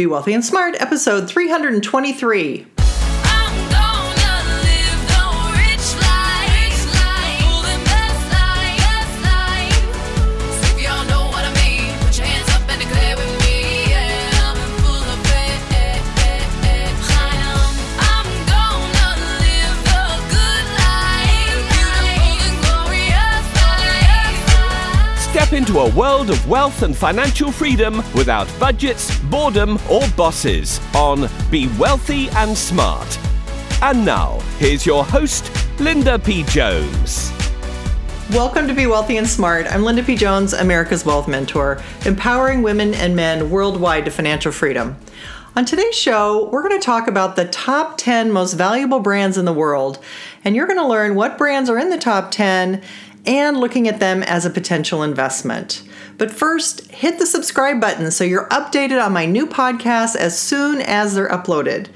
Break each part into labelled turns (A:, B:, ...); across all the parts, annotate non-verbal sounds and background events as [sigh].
A: Be Wealthy and Smart, episode 323.
B: Step into a world of wealth and financial freedom without budgets, boredom, or bosses on Be Wealthy and Smart. And now, here's your host, Linda P. Jones.
A: Welcome to Be Wealthy and Smart. I'm Linda P. Jones, America's Wealth Mentor, empowering women and men worldwide to financial freedom. On today's show, we're going to talk about the top 10 most valuable brands in the world, and you're going to learn what brands are in the top 10 and looking at them as a potential investment. But first, hit the subscribe button so you're updated on my new podcasts as soon as they're uploaded.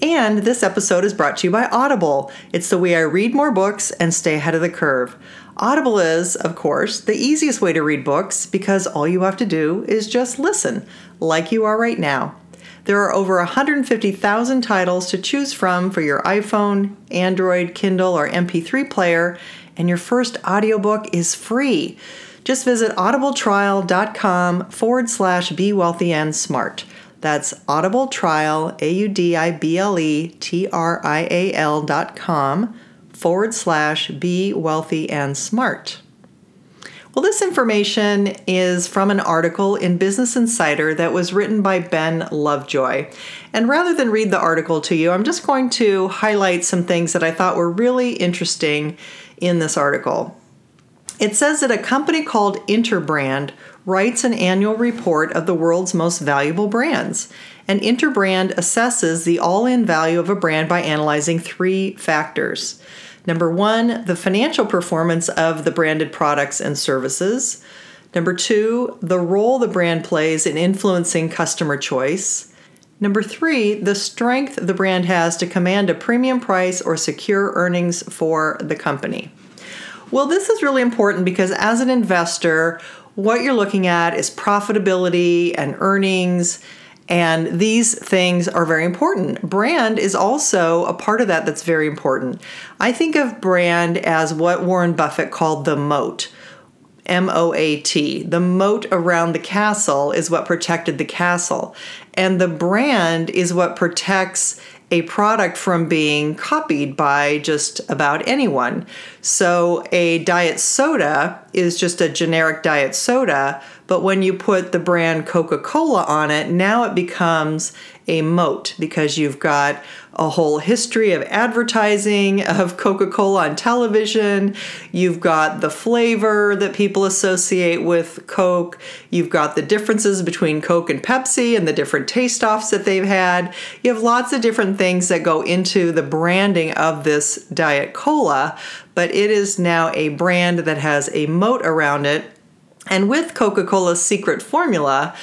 A: And this episode is brought to you by Audible. It's the way I read more books and stay ahead of the curve. Audible is, of course, the easiest way to read books because all you have to do is just listen, like you are right now. There are over 150,000 titles to choose from for your iPhone, Android, Kindle, or MP3 player, and your first audiobook is free. Just visit audibletrial.com forward slash be wealthy and smart. That's audibletrial, A U D I B L E T R I A L dot com forward slash be wealthy and smart. Well, this information is from an article in Business Insider that was written by Ben Lovejoy. And rather than read the article to you, I'm just going to highlight some things that I thought were really interesting in this article. It says that a company called Interbrand writes an annual report of the world's most valuable brands. And Interbrand assesses the all in value of a brand by analyzing three factors. Number one, the financial performance of the branded products and services. Number two, the role the brand plays in influencing customer choice. Number three, the strength the brand has to command a premium price or secure earnings for the company. Well, this is really important because as an investor, what you're looking at is profitability and earnings. And these things are very important. Brand is also a part of that that's very important. I think of brand as what Warren Buffett called the moat. M O A T. The moat around the castle is what protected the castle. And the brand is what protects a product from being copied by just about anyone. So a diet soda is just a generic diet soda, but when you put the brand Coca Cola on it, now it becomes a moat because you've got a whole history of advertising [laughs] of Coca Cola on television. You've got the flavor that people associate with Coke. You've got the differences between Coke and Pepsi and the different taste offs that they've had. You have lots of different things that go into the branding of this Diet Cola, but it is now a brand that has a moat around it and with Coca Cola's secret formula,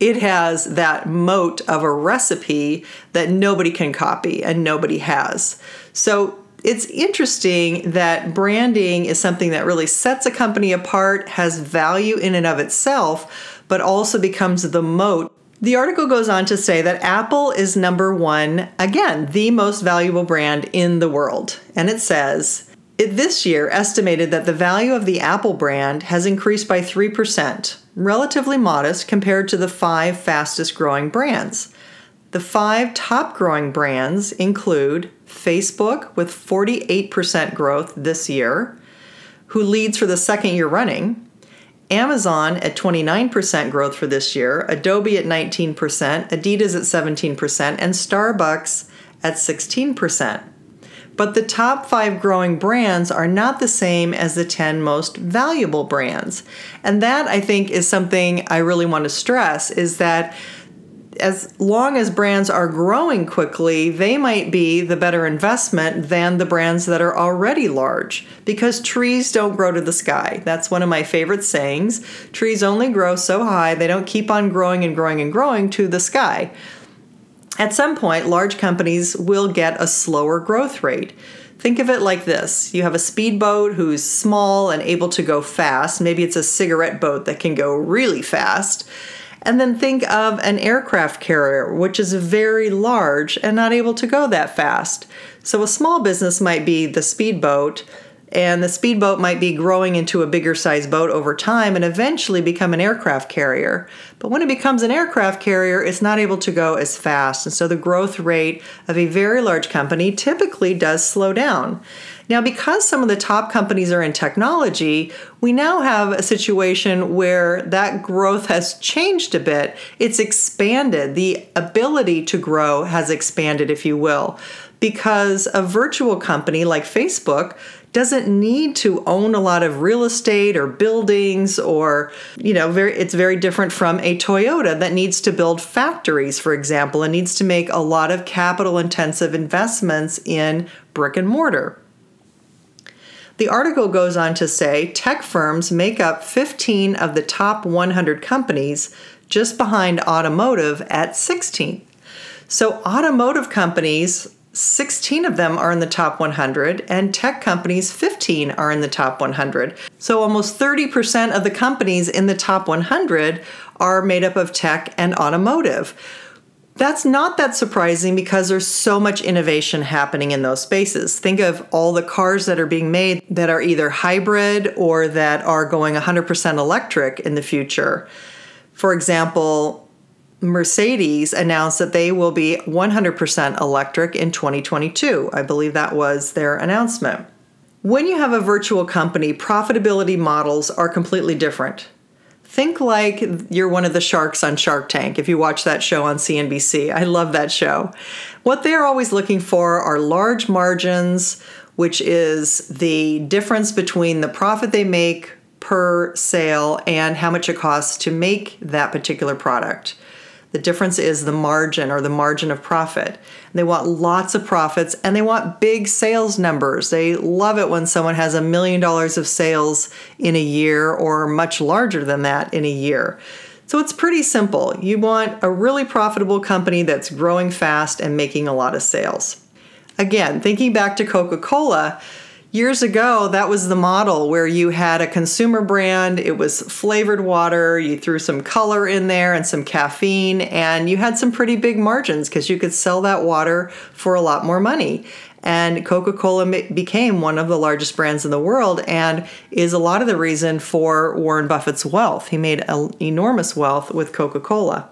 A: it has that moat of a recipe that nobody can copy and nobody has. So it's interesting that branding is something that really sets a company apart, has value in and of itself, but also becomes the moat. The article goes on to say that Apple is number one, again, the most valuable brand in the world. And it says, it this year estimated that the value of the Apple brand has increased by 3%, relatively modest compared to the five fastest growing brands. The five top growing brands include Facebook with 48% growth this year, who leads for the second year running, Amazon at 29% growth for this year, Adobe at 19%, Adidas at 17%, and Starbucks at 16%. But the top five growing brands are not the same as the 10 most valuable brands. And that I think is something I really want to stress is that as long as brands are growing quickly, they might be the better investment than the brands that are already large because trees don't grow to the sky. That's one of my favorite sayings. Trees only grow so high, they don't keep on growing and growing and growing to the sky at some point, large companies will get a slower growth rate. Think of it like this you have a speedboat who's small and able to go fast. Maybe it's a cigarette boat that can go really fast. And then think of an aircraft carrier, which is very large and not able to go that fast. So a small business might be the speedboat, and the speedboat might be growing into a bigger size boat over time and eventually become an aircraft carrier. But when it becomes an aircraft carrier, it's not able to go as fast. And so the growth rate of a very large company typically does slow down. Now, because some of the top companies are in technology, we now have a situation where that growth has changed a bit. It's expanded. The ability to grow has expanded, if you will, because a virtual company like Facebook doesn't need to own a lot of real estate or buildings or you know very it's very different from a Toyota that needs to build factories for example and needs to make a lot of capital intensive investments in brick and mortar. The article goes on to say tech firms make up 15 of the top 100 companies, just behind automotive at 16. So, automotive companies, 16 of them are in the top 100, and tech companies, 15 are in the top 100. So, almost 30% of the companies in the top 100 are made up of tech and automotive. That's not that surprising because there's so much innovation happening in those spaces. Think of all the cars that are being made that are either hybrid or that are going 100% electric in the future. For example, Mercedes announced that they will be 100% electric in 2022. I believe that was their announcement. When you have a virtual company, profitability models are completely different. Think like you're one of the sharks on Shark Tank if you watch that show on CNBC. I love that show. What they're always looking for are large margins, which is the difference between the profit they make per sale and how much it costs to make that particular product. The difference is the margin or the margin of profit. They want lots of profits and they want big sales numbers. They love it when someone has a million dollars of sales in a year or much larger than that in a year. So it's pretty simple. You want a really profitable company that's growing fast and making a lot of sales. Again, thinking back to Coca Cola, years ago, that was the model where you had a consumer brand, it was flavored water, you threw some color in there and some caffeine, and you had some pretty big margins because you could sell that water for a lot more money. And Coca Cola became one of the largest brands in the world and is a lot of the reason for Warren Buffett's wealth. He made enormous wealth with Coca Cola.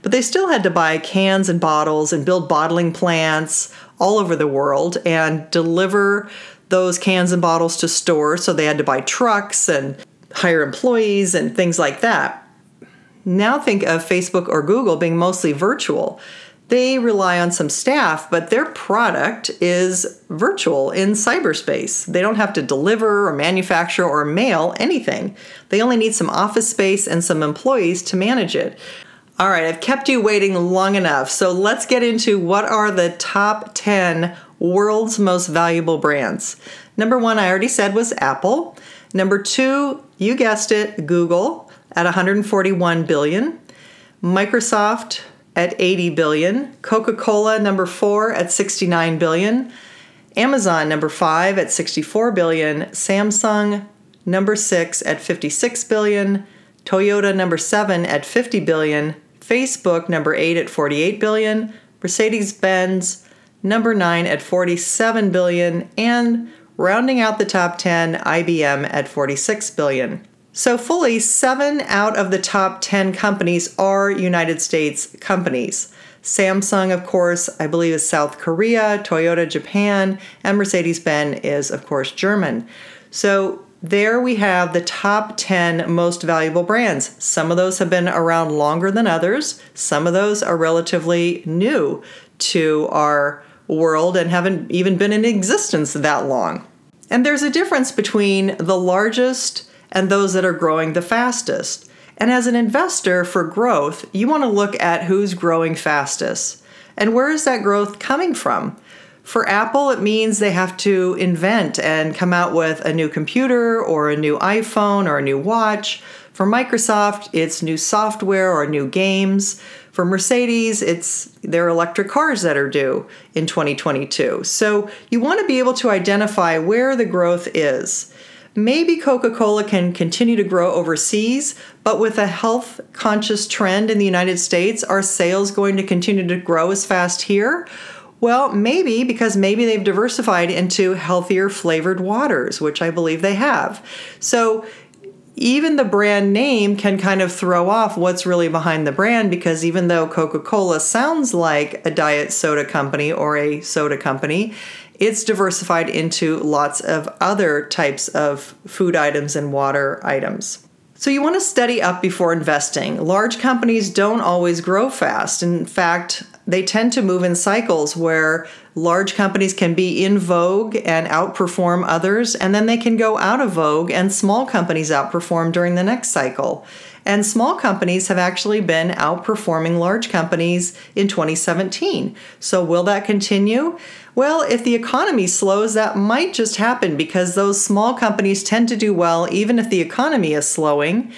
A: But they still had to buy cans and bottles and build bottling plants all over the world and deliver those cans and bottles to store, so they had to buy trucks and hire employees and things like that. Now think of Facebook or Google being mostly virtual. They rely on some staff, but their product is virtual in cyberspace. They don't have to deliver or manufacture or mail anything. They only need some office space and some employees to manage it. All right, I've kept you waiting long enough. So let's get into what are the top 10 world's most valuable brands. Number one, I already said, was Apple. Number two, you guessed it, Google at 141 billion. Microsoft at 80 billion. Coca-Cola number 4 at 69 billion. Amazon number 5 at 64 billion. Samsung number 6 at 56 billion. Toyota number 7 at 50 billion. Facebook number 8 at 48 billion. Mercedes-Benz number 9 at 47 billion and rounding out the top 10 IBM at 46 billion. So fully 7 out of the top 10 companies are United States companies. Samsung, of course, I believe is South Korea, Toyota Japan, and Mercedes-Benz is of course German. So there we have the top 10 most valuable brands. Some of those have been around longer than others. Some of those are relatively new to our world and haven't even been in existence that long. And there's a difference between the largest and those that are growing the fastest. And as an investor for growth, you want to look at who's growing fastest and where is that growth coming from. For Apple, it means they have to invent and come out with a new computer or a new iPhone or a new watch. For Microsoft, it's new software or new games. For Mercedes, it's their electric cars that are due in 2022. So you want to be able to identify where the growth is. Maybe Coca Cola can continue to grow overseas, but with a health conscious trend in the United States, are sales going to continue to grow as fast here? Well, maybe because maybe they've diversified into healthier flavored waters, which I believe they have. So even the brand name can kind of throw off what's really behind the brand because even though Coca Cola sounds like a diet soda company or a soda company, it's diversified into lots of other types of food items and water items. So you want to study up before investing. Large companies don't always grow fast. In fact, they tend to move in cycles where large companies can be in vogue and outperform others, and then they can go out of vogue and small companies outperform during the next cycle. And small companies have actually been outperforming large companies in 2017. So, will that continue? Well, if the economy slows, that might just happen because those small companies tend to do well even if the economy is slowing.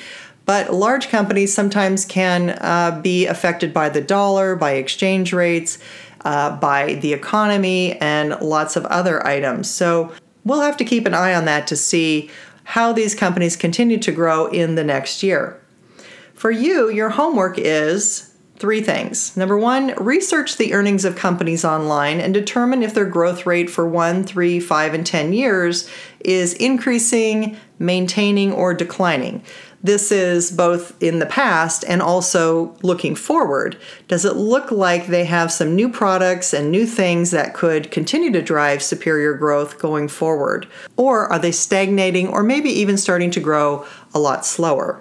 A: But large companies sometimes can uh, be affected by the dollar, by exchange rates, uh, by the economy, and lots of other items. So, we'll have to keep an eye on that to see how these companies continue to grow in the next year. For you, your homework is three things. Number one, research the earnings of companies online and determine if their growth rate for one, three, five, and 10 years is increasing, maintaining, or declining. This is both in the past and also looking forward. Does it look like they have some new products and new things that could continue to drive superior growth going forward? Or are they stagnating or maybe even starting to grow a lot slower?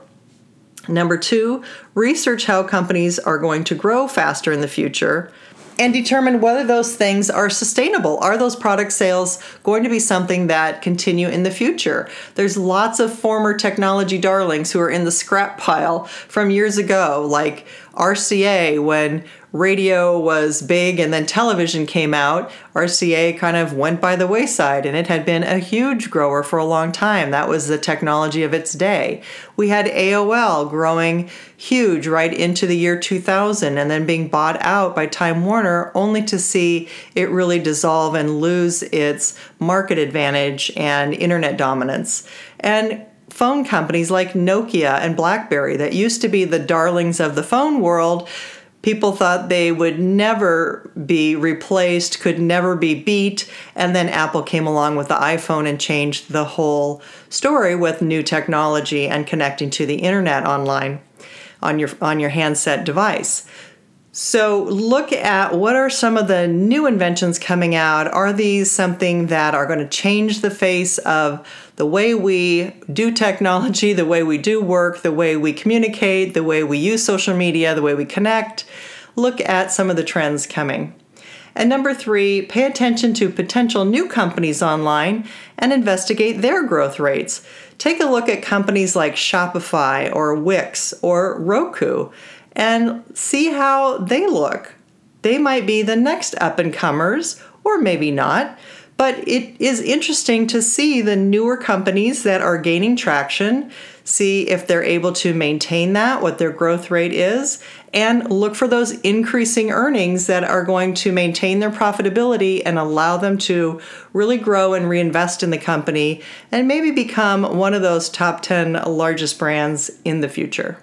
A: Number two, research how companies are going to grow faster in the future and determine whether those things are sustainable. Are those product sales going to be something that continue in the future? There's lots of former technology darlings who are in the scrap pile from years ago, like RCA when radio was big and then television came out, RCA kind of went by the wayside and it had been a huge grower for a long time. That was the technology of its day. We had AOL growing huge right into the year 2000 and then being bought out by Time Warner only to see it really dissolve and lose its market advantage and internet dominance. And phone companies like Nokia and BlackBerry that used to be the darlings of the phone world People thought they would never be replaced, could never be beat, and then Apple came along with the iPhone and changed the whole story with new technology and connecting to the internet online on your on your handset device. So look at what are some of the new inventions coming out. Are these something that are going to change the face of the way we do technology, the way we do work, the way we communicate, the way we use social media, the way we connect? Look at some of the trends coming. And number three, pay attention to potential new companies online and investigate their growth rates. Take a look at companies like Shopify or Wix or Roku and see how they look. They might be the next up and comers, or maybe not. But it is interesting to see the newer companies that are gaining traction, see if they're able to maintain that, what their growth rate is, and look for those increasing earnings that are going to maintain their profitability and allow them to really grow and reinvest in the company and maybe become one of those top 10 largest brands in the future.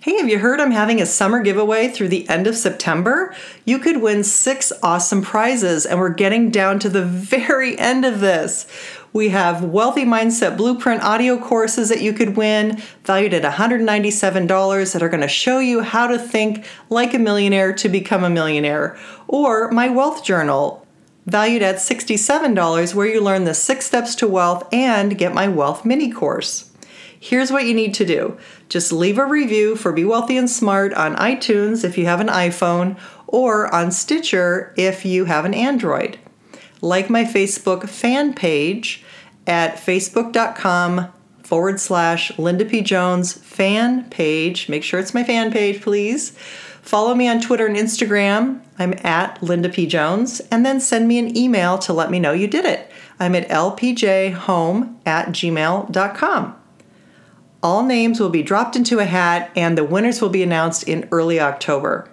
A: Hey, have you heard I'm having a summer giveaway through the end of September? You could win six awesome prizes, and we're getting down to the [laughs] very end of this. We have Wealthy Mindset Blueprint audio courses that you could win, valued at $197, that are going to show you how to think like a millionaire to become a millionaire. Or my Wealth Journal, valued at $67, where you learn the six steps to wealth and get my Wealth Mini course. Here's what you need to do just leave a review for Be Wealthy and Smart on iTunes if you have an iPhone or on Stitcher if you have an Android. Like my Facebook fan page at facebook.com forward slash Linda P. Jones fan page. Make sure it's my fan page, please. Follow me on Twitter and Instagram. I'm at Linda P. Jones. And then send me an email to let me know you did it. I'm at lpjhome at gmail.com. All names will be dropped into a hat and the winners will be announced in early October.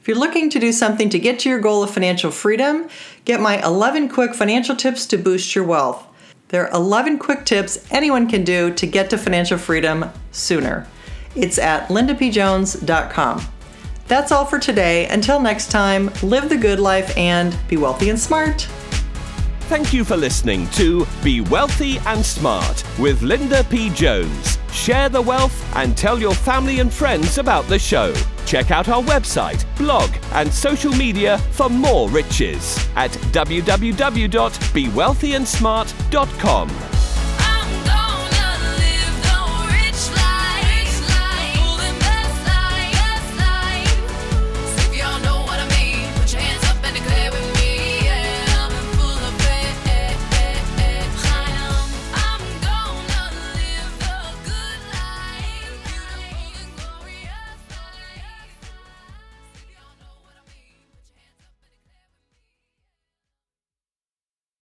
A: If you're looking to do something to get to your goal of financial freedom, get my 11 quick financial tips to boost your wealth. There are 11 quick tips anyone can do to get to financial freedom sooner. It's at lindapjones.com. That's all for today. Until next time, live the good life and be wealthy and smart.
B: Thank you for listening to Be Wealthy and Smart with Linda P. Jones. Share the wealth and tell your family and friends about the show. Check out our website, blog, and social media for more riches at www.bewealthyandsmart.com.